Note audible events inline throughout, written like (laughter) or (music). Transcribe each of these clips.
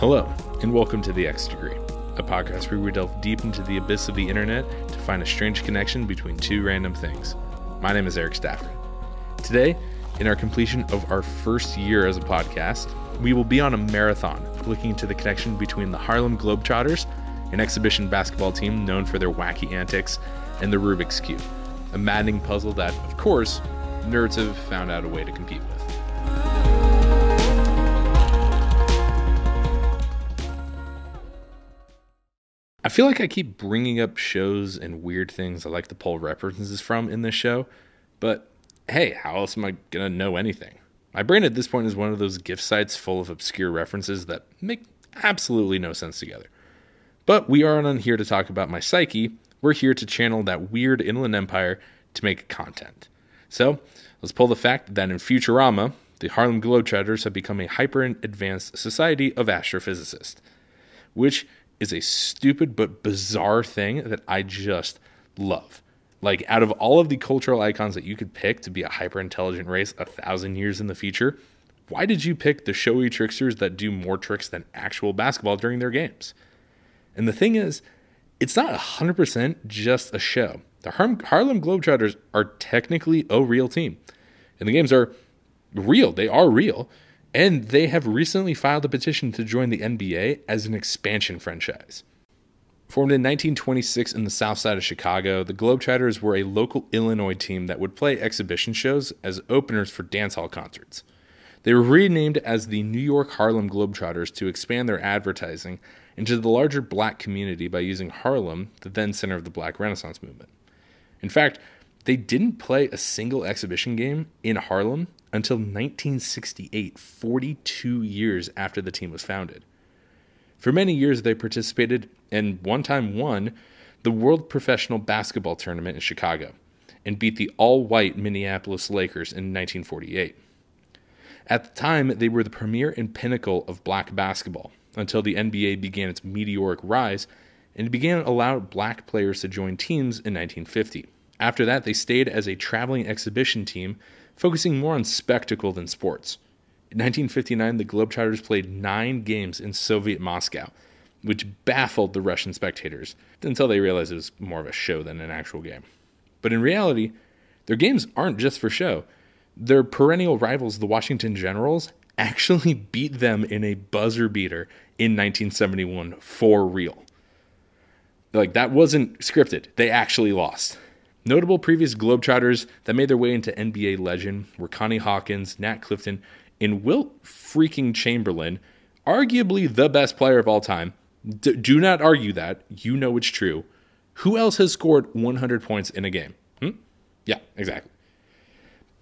Hello, and welcome to The Xth Degree, a podcast where we delve deep into the abyss of the internet to find a strange connection between two random things. My name is Eric Stafford. Today, in our completion of our first year as a podcast, we will be on a marathon looking into the connection between the Harlem Globetrotters, an exhibition basketball team known for their wacky antics, and the Rubik's Cube, a maddening puzzle that, of course, nerds have found out a way to compete with. Feel like I keep bringing up shows and weird things I like to pull references from in this show, but hey, how else am I going to know anything? My brain at this point is one of those gift sites full of obscure references that make absolutely no sense together. But we aren't on here to talk about my psyche. We're here to channel that weird inland empire to make content. So let's pull the fact that in Futurama, the Harlem Globetrotters have become a hyper advanced society of astrophysicists, which is a stupid but bizarre thing that I just love. Like, out of all of the cultural icons that you could pick to be a hyper intelligent race a thousand years in the future, why did you pick the showy tricksters that do more tricks than actual basketball during their games? And the thing is, it's not 100% just a show. The Harlem Globetrotters are technically a real team, and the games are real. They are real. And they have recently filed a petition to join the NBA as an expansion franchise. Formed in 1926 in the south side of Chicago, the Globetrotters were a local Illinois team that would play exhibition shows as openers for dance hall concerts. They were renamed as the New York Harlem Globetrotters to expand their advertising into the larger black community by using Harlem, the then center of the Black Renaissance movement. In fact, they didn't play a single exhibition game in Harlem until 1968, 42 years after the team was founded. For many years, they participated and one time won the World Professional Basketball Tournament in Chicago and beat the all white Minneapolis Lakers in 1948. At the time, they were the premier and pinnacle of black basketball until the NBA began its meteoric rise and began to allow black players to join teams in 1950. After that, they stayed as a traveling exhibition team, focusing more on spectacle than sports. In 1959, the Globetrotters played nine games in Soviet Moscow, which baffled the Russian spectators until they realized it was more of a show than an actual game. But in reality, their games aren't just for show. Their perennial rivals, the Washington Generals, actually (laughs) beat them in a buzzer beater in 1971 for real. Like, that wasn't scripted. They actually lost. Notable previous Globetrotters that made their way into NBA legend were Connie Hawkins, Nat Clifton, and Wilt freaking Chamberlain, arguably the best player of all time. D- do not argue that. You know it's true. Who else has scored 100 points in a game? Hmm? Yeah, exactly.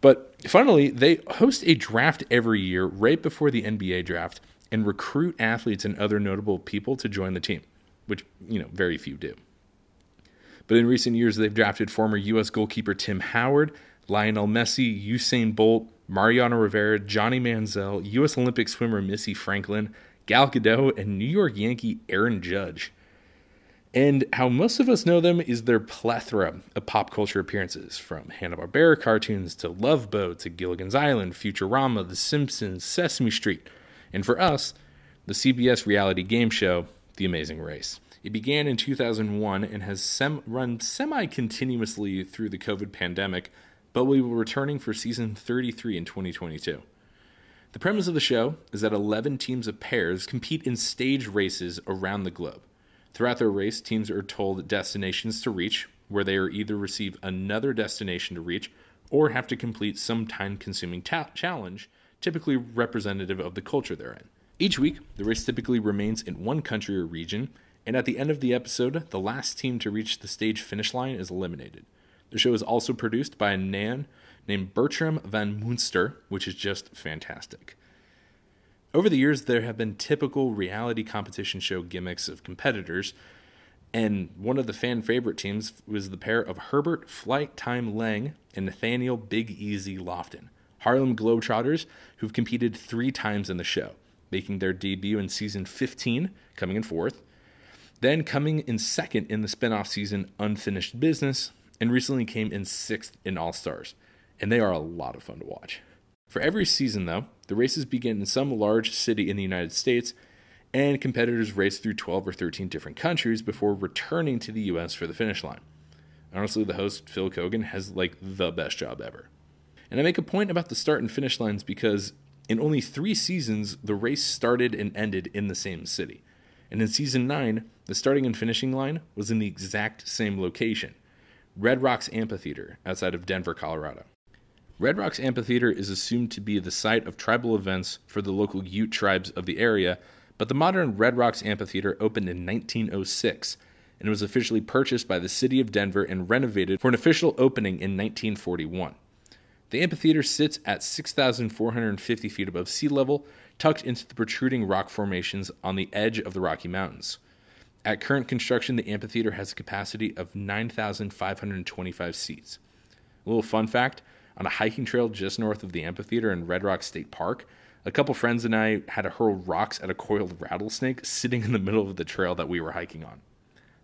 But finally, they host a draft every year right before the NBA draft and recruit athletes and other notable people to join the team, which, you know, very few do. But in recent years, they've drafted former U.S. goalkeeper Tim Howard, Lionel Messi, Usain Bolt, Mariano Rivera, Johnny Manziel, U.S. Olympic swimmer Missy Franklin, Gal Gadot, and New York Yankee Aaron Judge. And how most of us know them is their plethora of pop culture appearances, from Hanna-Barbera cartoons to Love Boat to Gilligan's Island, Futurama, The Simpsons, Sesame Street, and for us, the CBS reality game show, The Amazing Race. It began in 2001 and has sem- run semi continuously through the COVID pandemic, but we will be returning for season 33 in 2022. The premise of the show is that 11 teams of pairs compete in stage races around the globe. Throughout their race, teams are told destinations to reach, where they are either receive another destination to reach or have to complete some time consuming ta- challenge, typically representative of the culture they're in. Each week, the race typically remains in one country or region, and at the end of the episode, the last team to reach the stage finish line is eliminated. The show is also produced by a man named Bertram Van Munster, which is just fantastic. Over the years, there have been typical reality competition show gimmicks of competitors, and one of the fan favorite teams was the pair of Herbert Flight Time Lang and Nathaniel Big Easy Lofton, Harlem Globetrotters, who've competed three times in the show, making their debut in season 15, coming in fourth, then coming in second in the spinoff season Unfinished Business, and recently came in sixth in All Stars. And they are a lot of fun to watch. For every season, though, the races begin in some large city in the United States and competitors race through 12 or 13 different countries before returning to the US for the finish line. Honestly, the host, Phil Keoghan, has like the best job ever. And I make a point about the start and finish lines because in only three seasons, the race started and ended in the same city. And in season 9, the starting and finishing line was in the exact same location Red Rocks Amphitheater outside of Denver, Colorado. Red Rocks Amphitheater is assumed to be the site of tribal events for the local Ute tribes of the area, but the modern Red Rocks Amphitheater opened in 1906 and was officially purchased by the city of Denver and renovated for an official opening in 1941. The amphitheater sits at 6,450 feet above sea level, tucked into the protruding rock formations on the edge of the Rocky Mountains. At current construction, the amphitheater has a capacity of 9,525 seats. A little fun fact on a hiking trail just north of the amphitheater in Red Rock State Park, a couple friends and I had to hurl rocks at a coiled rattlesnake sitting in the middle of the trail that we were hiking on.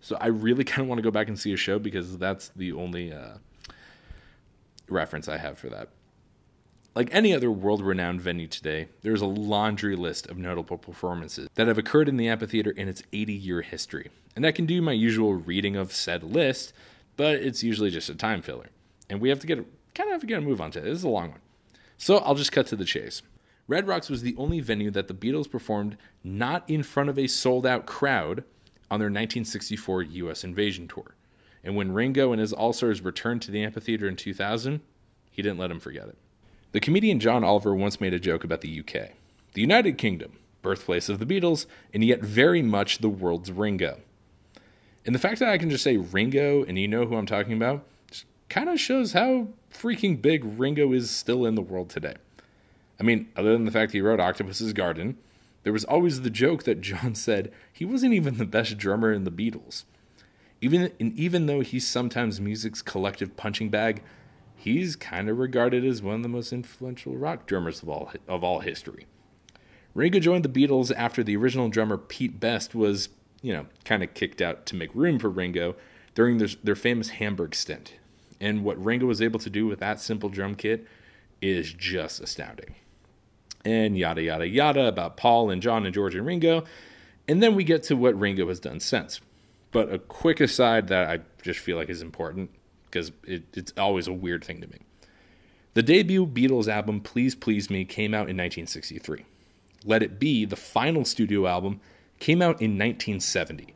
So I really kind of want to go back and see a show because that's the only uh, reference I have for that. Like any other world renowned venue today, there's a laundry list of notable performances that have occurred in the amphitheater in its 80 year history. And I can do my usual reading of said list, but it's usually just a time filler. And we have to get kind of have to move on to it. This is a long one. So I'll just cut to the chase. Red Rocks was the only venue that the Beatles performed not in front of a sold out crowd on their 1964 US invasion tour. And when Ringo and his All Stars returned to the amphitheater in 2000, he didn't let him forget it. The comedian John Oliver once made a joke about the UK. The United Kingdom, birthplace of the Beatles, and yet very much the world's Ringo. And the fact that I can just say Ringo and you know who I'm talking about kind of shows how freaking big Ringo is still in the world today. I mean, other than the fact he wrote Octopus's Garden, there was always the joke that John (laughs) said he wasn't even the best drummer in the Beatles. Even and even though he's sometimes music's collective punching bag, he's kind of regarded as one of the most influential rock drummers of all of all history. Ringo joined the Beatles after the original drummer Pete Best was, you know, kind of kicked out to make room for Ringo during their, their famous Hamburg stint. And what Ringo was able to do with that simple drum kit is just astounding and yada, yada, yada about Paul and John and George and Ringo. And then we get to what Ringo has done since. But a quick aside that I just feel like is important because it, it's always a weird thing to me. The debut Beatles album, Please Please Me, came out in 1963. Let It Be, the final studio album, came out in 1970.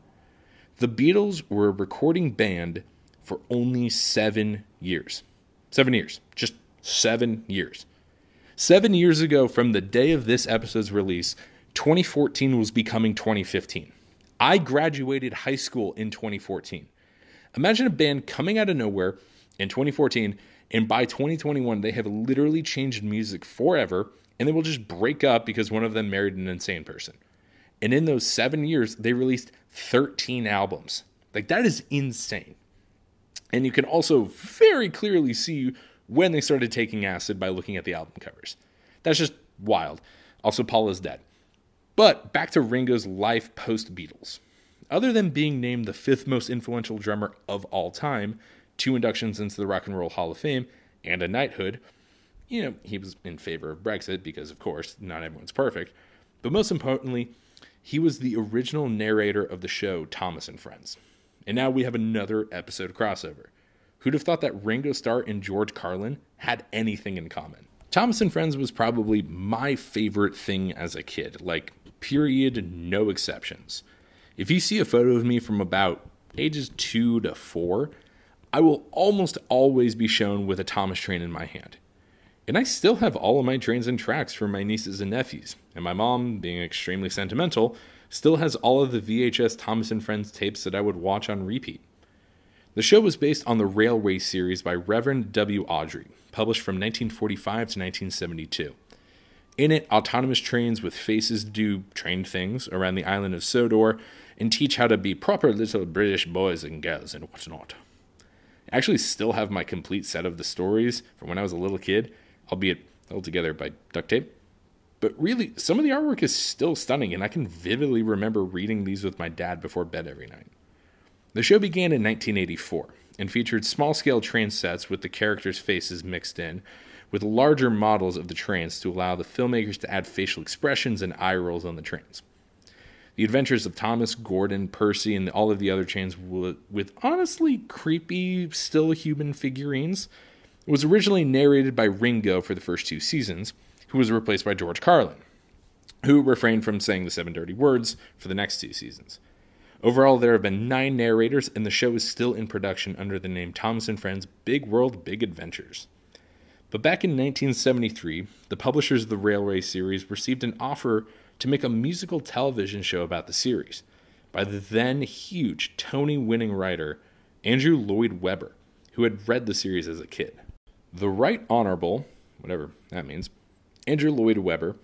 The Beatles were a recording band for only seven years. Seven years. Just seven years. Seven years ago, from the day of this episode's release, 2014 was becoming 2015. I graduated high school in 2014. Imagine a band coming out of nowhere in 2014, and by 2021, they have literally changed music forever, and they will just break up because one of them married an insane person. And in those seven years, they released 13 albums. Like, that is insane. And you can also very clearly see when they started taking acid by looking at the album covers. That's just wild. Also, Paul is dead. But back to Ringo's life post Beatles. Other than being named the fifth most influential drummer of all time, two inductions into the Rock and Roll Hall of Fame, and a knighthood, you know, he was in favor of Brexit because, of course, not everyone's perfect. But most importantly, he was the original narrator of the show Thomas and Friends. And now we have another episode crossover. Who'd have thought that Ringo Starr and George Carlin had anything in common? Thomas and Friends was probably my favorite thing as a kid, like, period, no exceptions. If you see a photo of me from about ages two to four, I will almost always be shown with a Thomas train in my hand. And I still have all of my trains and tracks for my nieces and nephews. And my mom, being extremely sentimental, still has all of the VHS Thomas and Friends tapes that I would watch on repeat. The show was based on the Railway series by Reverend W. Awdry, published from 1945 to 1972. In it, autonomous trains with faces do train things around the island of Sodor and teach how to be proper little British boys and girls and whatnot. I actually still have my complete set of the stories from when I was a little kid, albeit held together by duct tape. But really, some of the artwork is still stunning, and I can vividly remember reading these with my dad before bed every night. The show began in 1984 and featured small scale train sets with the characters' faces mixed in, with larger models of the trains to allow the filmmakers to add facial expressions and eye rolls on the trains. The adventures of Thomas, Gordon, Percy, and all of the other chains with honestly creepy, still human figurines was originally narrated by Ringo for the first two seasons, who was replaced by George Carlin, who refrained from saying the seven dirty words for the next two seasons. Overall, there have been nine narrators, and the show is still in production under the name Thomas and Friends Big World, Big Adventures. But back in 1973, the publishers of the Railway series received an offer to make a musical television show about the series by the then huge Tony winning writer Andrew Lloyd Webber, who had read the series as a kid. The Right Honorable, whatever that means, Andrew Lloyd Webber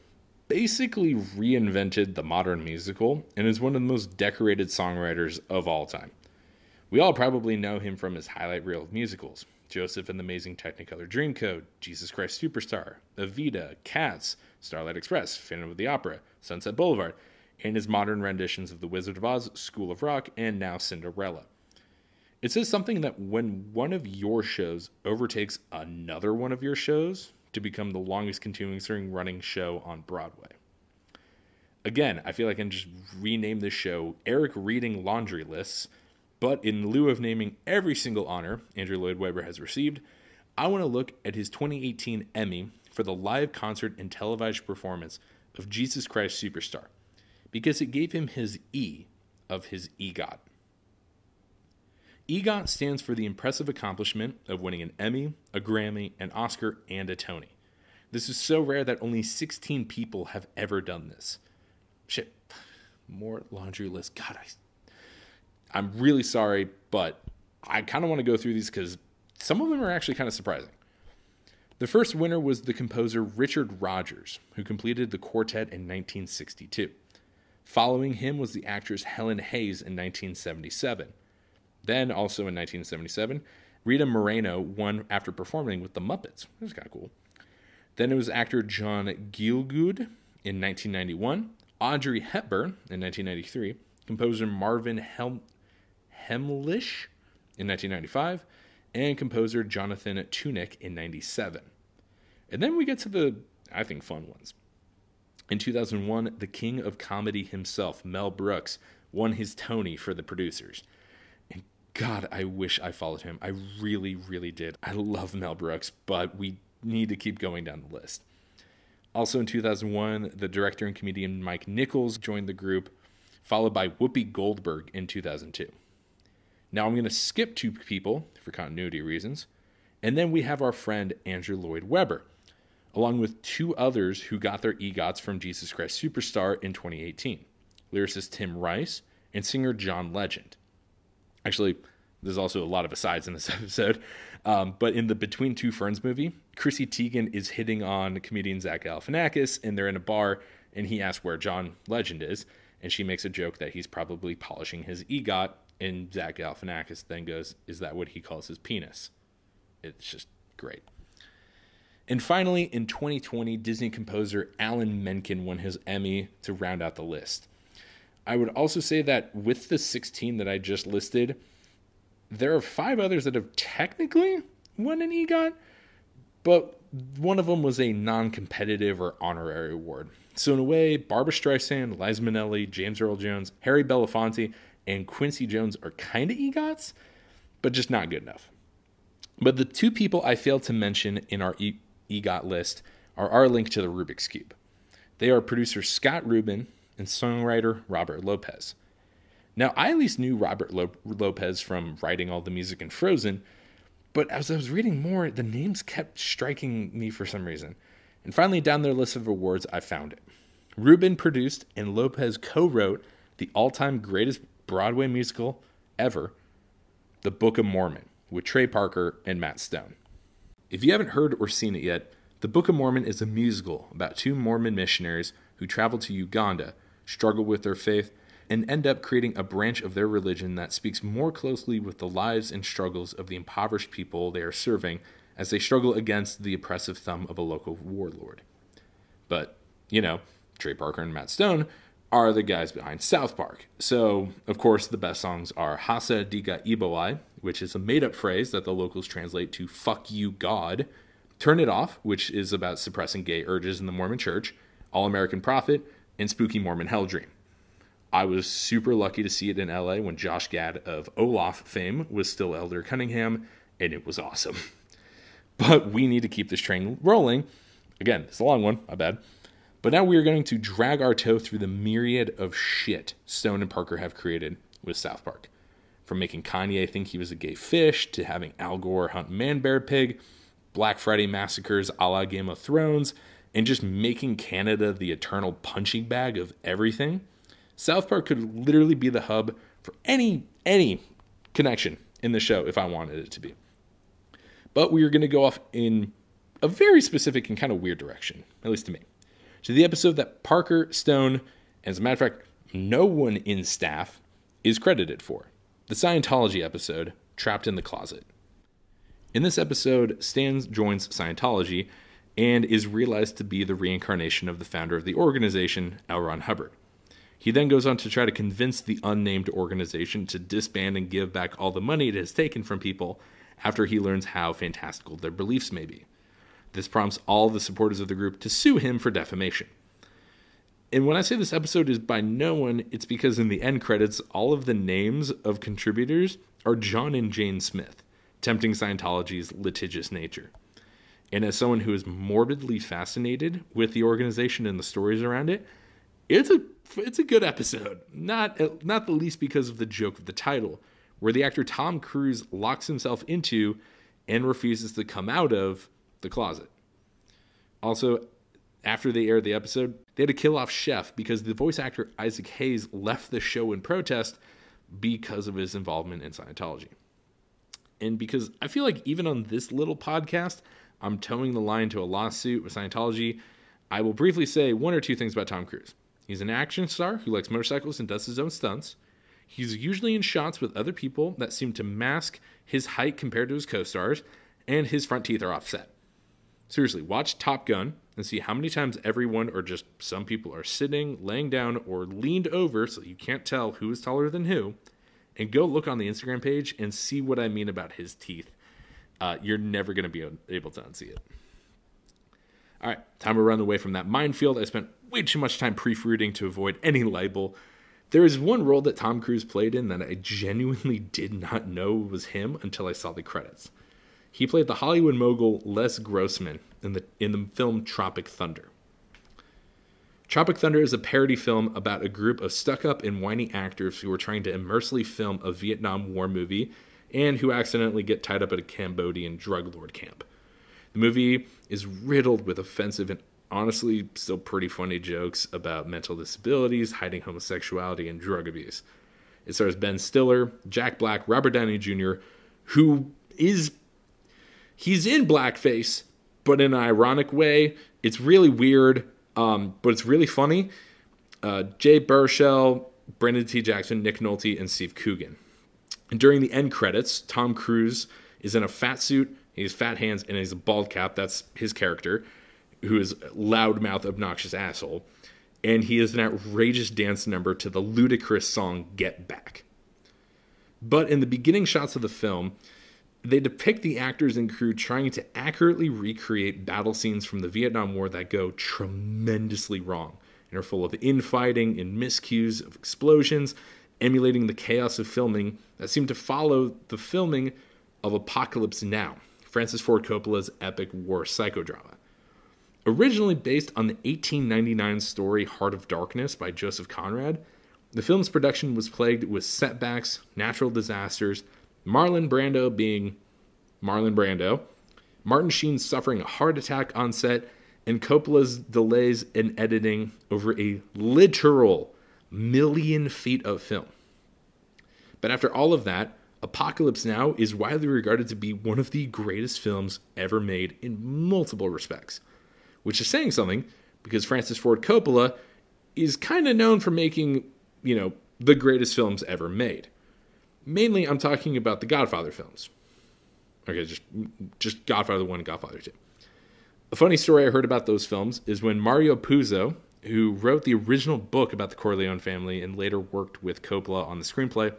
basically reinvented the modern musical and is one of the most decorated songwriters of all time. We all probably know him from his highlight reel of musicals Joseph and the Amazing Technicolor Dreamcoat, Jesus Christ Superstar, Evita, Cats, Starlight Express, Phantom of the Opera, Sunset Boulevard, and his modern renditions of The Wizard of Oz, School of Rock, and now Cinderella. It says something that when one of your shows overtakes another one of your shows to become the longest continuing running show on Broadway. Again, I feel like I can just rename this show Eric Reading Laundry Lists, but in lieu of naming every single honor Andrew Lloyd Webber has received, I want to look at his 2018 Emmy for the live concert and televised performance of Jesus Christ Superstar, because it gave him his E of his EGOT. EGOT stands for the impressive accomplishment of winning an Emmy, a Grammy, an Oscar, and a Tony. This is so rare that only 16 people have ever done this. Shit, more laundry list. God, I, I'm really sorry, but I kind of want to go through these because some of them are actually kind of surprising. The first winner was the composer Richard Rodgers, who completed the quartet in 1962. Following him was the actress Helen Hayes in 1977. Then, also in 1977, Rita Moreno won after performing with the Muppets. That was kind of cool. Then it was actor John Gielgud in 1991, Audrey Hepburn in 1993, composer Marvin Helm- Hamlisch in 1995, and composer Jonathan Tunick in 97. And then we get to the, I think, fun ones. In 2001, the king of comedy himself, Mel Brooks, won his Tony for the producers. And God, I wish I followed him. I really, really did. I love Mel Brooks, but we need to keep going down the list. Also in 2001, the director and comedian Mike Nichols joined the group, followed by Whoopi Goldberg in 2002. Now I'm going to skip two people for continuity reasons, and then we have our friend Andrew Lloyd Webber, along with two others who got their EGOTs from Jesus Christ Superstar in 2018 lyricist Tim Rice and singer John Legend. Actually, there's also a lot of asides in this (laughs) episode. Um, but in the Between Two Ferns movie, Chrissy Teigen is hitting on comedian Zach Galifianakis, and they're in a bar, and he asks where John Legend is, and she makes a joke that he's probably polishing his EGOT, and Zach Galifianakis then goes, "Is that what he calls his penis?" It's just great. And finally, in 2020, Disney composer Alan Menken won his Emmy to round out the list. I would also say that with the 16 that I just listed, there are five others that have technically won an EGOT, but one of them was a non competitive or honorary award. So, in a way, Barbra Streisand, Liza Minnelli, James Earl Jones, Harry Belafonte, and Quincy Jones are kind of EGOTs, but just not good enough. But the two people I failed to mention in our EGOT list are our link to the Rubik's Cube. They are producer Scott Rudin and songwriter Robert Lopez. Now, I at least knew Robert Lopez from writing all the music in Frozen, but as I was reading more, the names kept striking me for some reason. And finally, down their list of awards, I found it. Rudin produced and Lopez co wrote the all time greatest Broadway musical ever, The Book of Mormon, with Trey Parker and Matt Stone. If you haven't heard or seen it yet, The Book of Mormon is a musical about two Mormon missionaries who travel to Uganda struggle with their faith, and end up creating a branch of their religion that speaks more closely with the lives and struggles of the impoverished people they are serving as they struggle against the oppressive thumb of a local warlord. But, you know, Trey Parker and Matt Stone are the guys behind South Park. So, of course, the best songs are Hasa Diga Eebowai, which is a made up phrase that the locals translate to fuck you, God. Turn It Off, which is about suppressing gay urges in the Mormon church. All American Prophet, and Spooky Mormon Hell Dream. I was super lucky to see it in LA when Josh Gad of Olaf fame was still Elder Cunningham, and it was awesome. (laughs) But we need to keep this train rolling. Again, it's a long one, my bad. But now we are going to drag our toe through the myriad of shit Stone and Parker have created with South Park. From making Kanye think he was a gay fish, to having Al Gore hunt man bear pig, Black Friday massacres a la Game of Thrones, and just making Canada the eternal punching bag of everything, South Park could literally be the hub for any any connection in the show if I wanted it to be. But we are going to go off in a very specific and kind of weird direction, at least to me. To the episode that Parker, Stone, as a matter of fact, no one in staff is credited for the Scientology episode, Trapped in the Closet. In this episode, Stan joins Scientology and is realized to be the reincarnation of the founder of the organization, L. Ron Hubbard. He then goes on to try to convince the unnamed organization to disband and give back all the money it has taken from people after he learns how fantastical their beliefs may be. This prompts all the supporters of the group to sue him for defamation. And when I say this episode is by no one, it's because in the end credits, all of the names of contributors are John and Jane Smith, tempting Scientology's litigious nature. And as someone who is morbidly fascinated with the organization and the stories around it, it's a it's a good episode. Not not the least because of the joke of the title, where the actor Tom Cruise locks himself into and refuses to come out of the closet. Also, after they aired the episode, they had to kill off Chef because the voice actor Isaac Hayes left the show in protest because of his involvement in Scientology. And because I feel like even on this little podcast, I'm towing the line to a lawsuit with Scientology, I will briefly say one or two things about Tom Cruise. He's an action star who likes motorcycles and does his own stunts. He's usually in shots with other people that seem to mask his height compared to his co stars, and his front teeth are offset. Seriously, watch Top Gun and see how many times everyone or just some people are sitting, laying down, or leaned over so you can't tell who is taller than who. And go look on the Instagram page and see what I mean about his teeth. Uh, you're never going to be able to unsee it. All right, time to run away from that minefield. I spent way too much time proofreading to avoid any libel. There is one role that Tom Cruise played in that I genuinely did not know was him until I saw the credits. He played the Hollywood mogul Les Grossman in the in the film Tropic Thunder. Tropic Thunder is a parody film about a group of stuck-up and whiny actors who are trying to immersively film a Vietnam War movie and who accidentally get tied up at a Cambodian drug lord camp. The movie is riddled with offensive and honestly still pretty funny jokes about mental disabilities, hiding homosexuality, and drug abuse. It stars Ben Stiller, Jack Black, Robert Downey Jr., who is he's in blackface, but in an ironic way. It's really weird, um, but it's really funny. Uh, Jay Baruchel, Brandon T. Jackson, Nick Nolte, and Steve Coogan. And during the end credits, Tom Cruise is in a fat suit, he has fat hands, and he's a bald cap. That's his character, who is loudmouth, obnoxious asshole. And he has an outrageous dance number to the ludicrous song Get Back. But in the beginning shots of the film, they depict the actors and crew trying to accurately recreate battle scenes from the Vietnam War that go tremendously wrong and are full of infighting and miscues of explosions, emulating the chaos of filming that seemed to follow the filming of Apocalypse Now, Francis Ford Coppola's epic war psychodrama. Originally based on the 1899 story Heart of Darkness by Joseph Conrad, the film's production was plagued with setbacks, natural disasters, Marlon Brando being Marlon Brando, Martin Sheen suffering a heart attack on set, and Coppola's delays in editing over a literal million feet of film. But after all of that, Apocalypse Now is widely regarded to be one of the greatest films ever made in multiple respects, which is saying something because Francis Ford Coppola is kind of known for making, you know, the greatest films ever made. Mainly, I'm talking about the Godfather films. Okay, just just Godfather One and Godfather Two. A funny story I heard about those films is when Mario Puzo, who wrote the original book about the Corleone family and later worked with Coppola on the screenplay,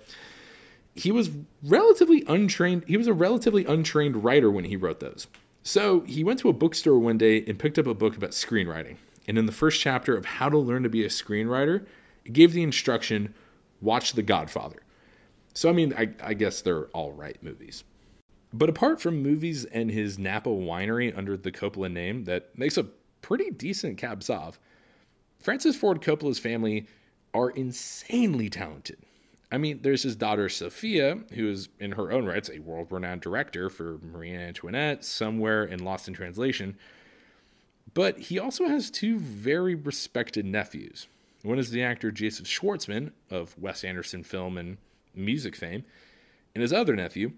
he was relatively untrained. He was a relatively untrained writer when he wrote those. So he went to a bookstore one day and picked up a book about screenwriting. And in the first chapter of How to Learn to Be a Screenwriter, It gave the instruction watch The Godfather. So, I mean, I, I guess they're all right movies. But apart from movies and his Napa winery under the Coppola name that makes a pretty decent cab sauv, Francis Ford Coppola's family are insanely talented. I mean, there's his daughter Sofia, who is in her own rights a world renowned director for Marie Antoinette, somewhere in Lost in Translation. But he also has two very respected nephews. One is the actor Jason Schwartzman of Wes Anderson film and music fame, and his other nephew,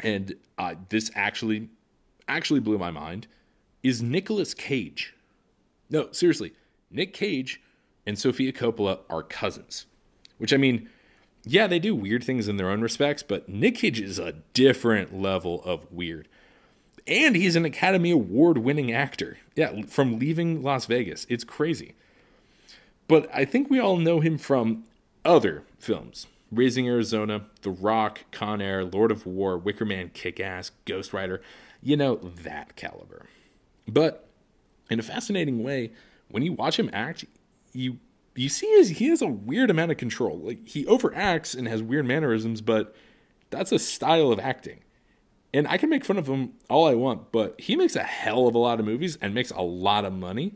and uh, this actually actually blew my mind, is Nicolas Cage. No, seriously, Nick Cage and Sofia Coppola are cousins. Which I mean, yeah, they do weird things in their own respects, but Nick Cage is a different level of weird. And he's an Academy Award winning actor. Yeah, from leaving Las Vegas. It's crazy. But I think we all know him from other films Raising Arizona, The Rock, Con Air, Lord of War, Wicker Man, Kick Ass, Ghost Rider. You know, that caliber. But in a fascinating way, when you watch him act, you you see his, he has a weird amount of control. Like he overacts and has weird mannerisms, but that's a style of acting. And I can make fun of him all I want, but he makes a hell of a lot of movies and makes a lot of money.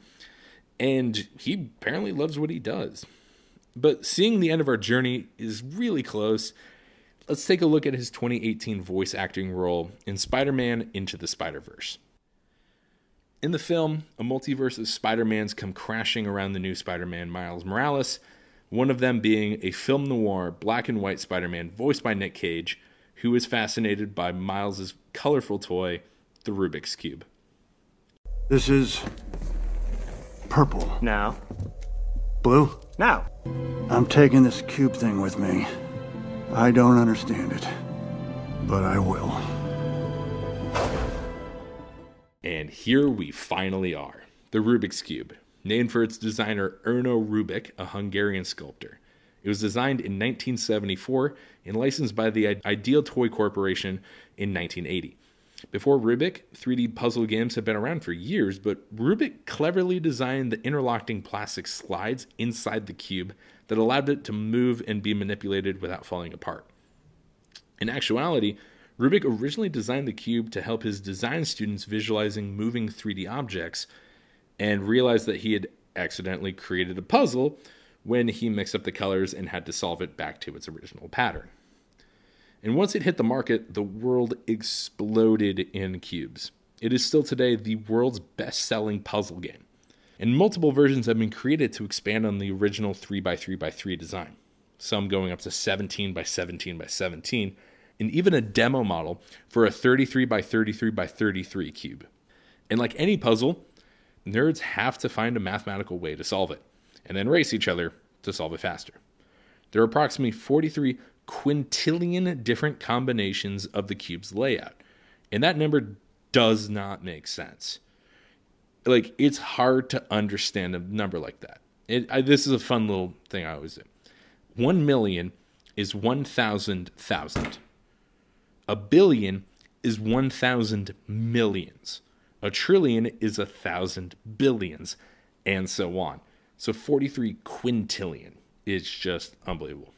And he apparently loves what he does. But seeing the end of our journey is really close. Let's take a look at his 2018 voice acting role in Spider Man Into the Spider Verse. In the film, a multiverse of Spider Mans come crashing around the new Spider Man Miles Morales, one of them being a film noir black and white Spider Man voiced by Nick Cage, who is fascinated by Miles's colorful toy, the Rubik's Cube. This is purple. Now. Blue? Now. I'm taking this cube thing with me. I don't understand it, but I will. And here we finally are the Rubik's Cube, named for its designer Erno Rubik, a Hungarian sculptor. It was designed in 1974 and licensed by the Ideal Toy Corporation in 1980. Before Rubik, 3D puzzle games have been around for years, but Rubik cleverly designed the interlocking plastic slides inside the cube that allowed it to move and be manipulated without falling apart. In actuality, Rubik originally designed the cube to help his design students visualizing moving 3D objects and realized that he had accidentally created a puzzle when he mixed up the colors and had to solve it back to its original pattern. And once it hit the market, the world exploded in cubes. It is still today the world's best selling puzzle game. And multiple versions have been created to expand on the original 3x3x3 design, some going up to 17 by 17 by 17 and even a demo model for a 33 by 33 by 33 cube. And like any puzzle, nerds have to find a mathematical way to solve it, and then race each other to solve it faster. There are approximately 43 quintillion different combinations of the cube's layout, and that number does not make sense. Like, it's hard to understand a number like that. It, I, this is a fun little thing I always do. One million is 1,000 thousand. A billion is 1,000 millions. A trillion is a thousand billions, and so on. So 43 quintillion is just unbelievable.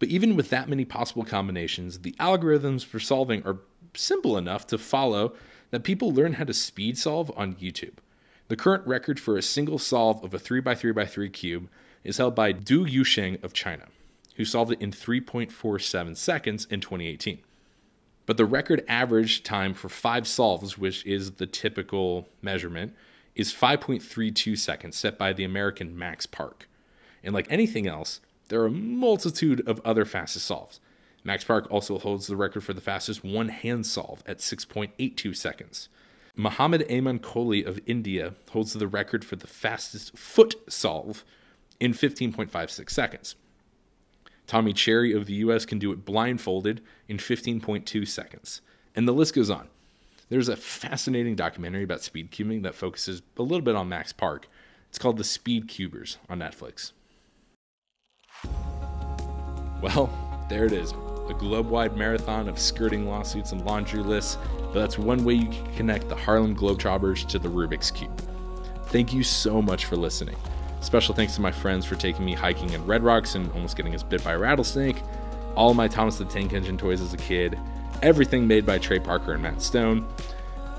But even with that many possible combinations, the algorithms for solving are simple enough to follow that people learn how to speed solve on YouTube. The current record for a single solve of a 3x3x3 cube is held by Du Yusheng of China, who solved it in 3.47 seconds in 2018. But the record average time for five solves, which is the typical measurement, is 5.32 seconds, set by the American Max Park. And like anything else, there are a multitude of other fastest solves. Max Park also holds the record for the fastest one hand solve at 6.82 seconds. Muhammad Aman Kohli of India holds the record for the fastest foot solve in 15.56 seconds. Tommy Cherry of the US can do it blindfolded in 15.2 seconds. And the list goes on. There's a fascinating documentary about speed cubing that focuses a little bit on Max Park. It's called The Speed Cubers on Netflix. Well, there it is. A globe wide marathon of skirting lawsuits and laundry lists, but that's one way you can connect the Harlem Globetrotters to the Rubik's Cube. Thank you so much for listening. Special thanks to my friends for taking me hiking in Red Rocks and almost getting us bit by a rattlesnake. All my Thomas the Tank Engine toys as a kid. Everything made by Trey Parker and Matt Stone.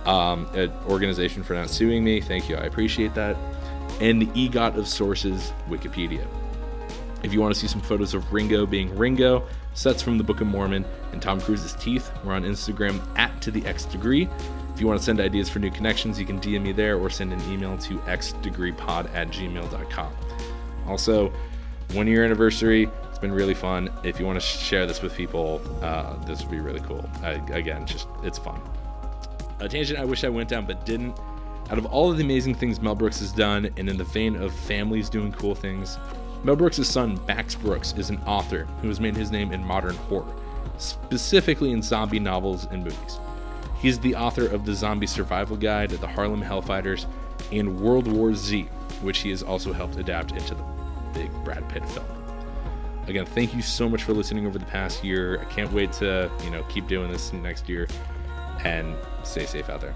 Um, an organization for not suing me. Thank you. I appreciate that. And the EGOT of Sources, Wikipedia. If you want to see some photos of Ringo being Ringo, sets from the Book of Mormon, and Tom Cruise's teeth, we're on Instagram at to the Xth degree. If you want to send ideas for new connections, you can DM me there or send an email to xdegreepod at gmail.com. Also, one year anniversary. It's been really fun. If you want to share this with people, uh, this would be really cool. I, again, just it's fun. A tangent I wish I went down but didn't. Out of all of the amazing things Mel Brooks has done, and in the vein of families doing cool things, Mel Brooks' son, Max Brooks, is an author who has made his name in modern horror, specifically in zombie novels and movies. He's the author of the Zombie Survival Guide, The Harlem Hellfighters, and World War Z, which he has also helped adapt into the big Brad Pitt film. Again, thank you so much for listening over the past year. I can't wait to, you know, keep doing this next year and stay safe out there.